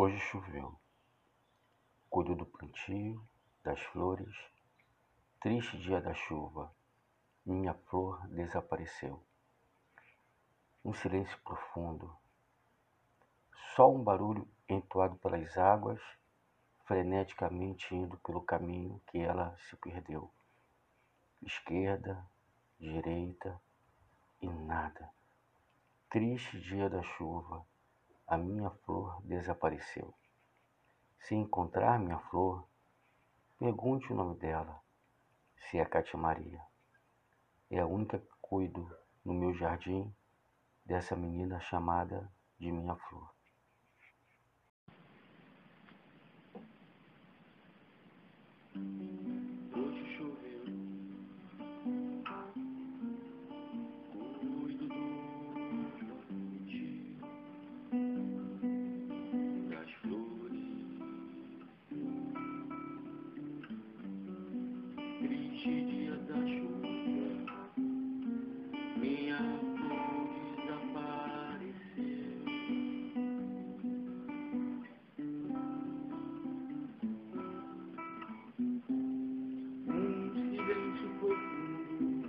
Hoje choveu. Cuido do plantio, das flores. Triste dia da chuva. Minha flor desapareceu. Um silêncio profundo. Só um barulho entoado pelas águas, freneticamente indo pelo caminho que ela se perdeu. Esquerda, direita e nada. Triste dia da chuva a minha flor desapareceu. Se encontrar minha flor, pergunte o nome dela, se é Cátia Maria. É a única que cuido no meu jardim dessa menina chamada de minha flor. dia da chuva, minha flor desapareceu. Um silêncio profundo,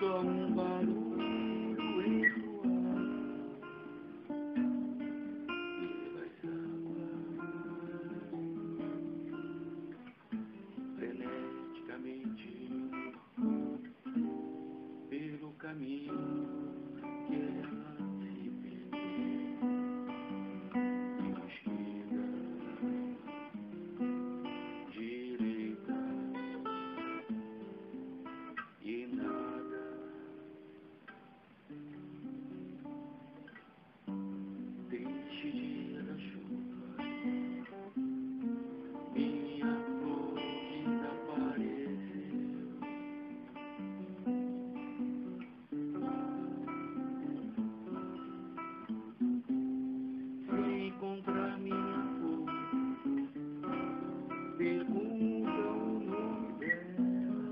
só um barulho. perguntam o nome dela,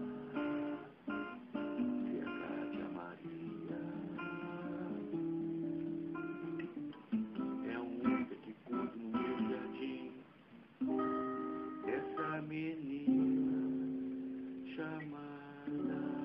se é Cátia Maria. É um homem que pôs no meu jardim essa menina chamada.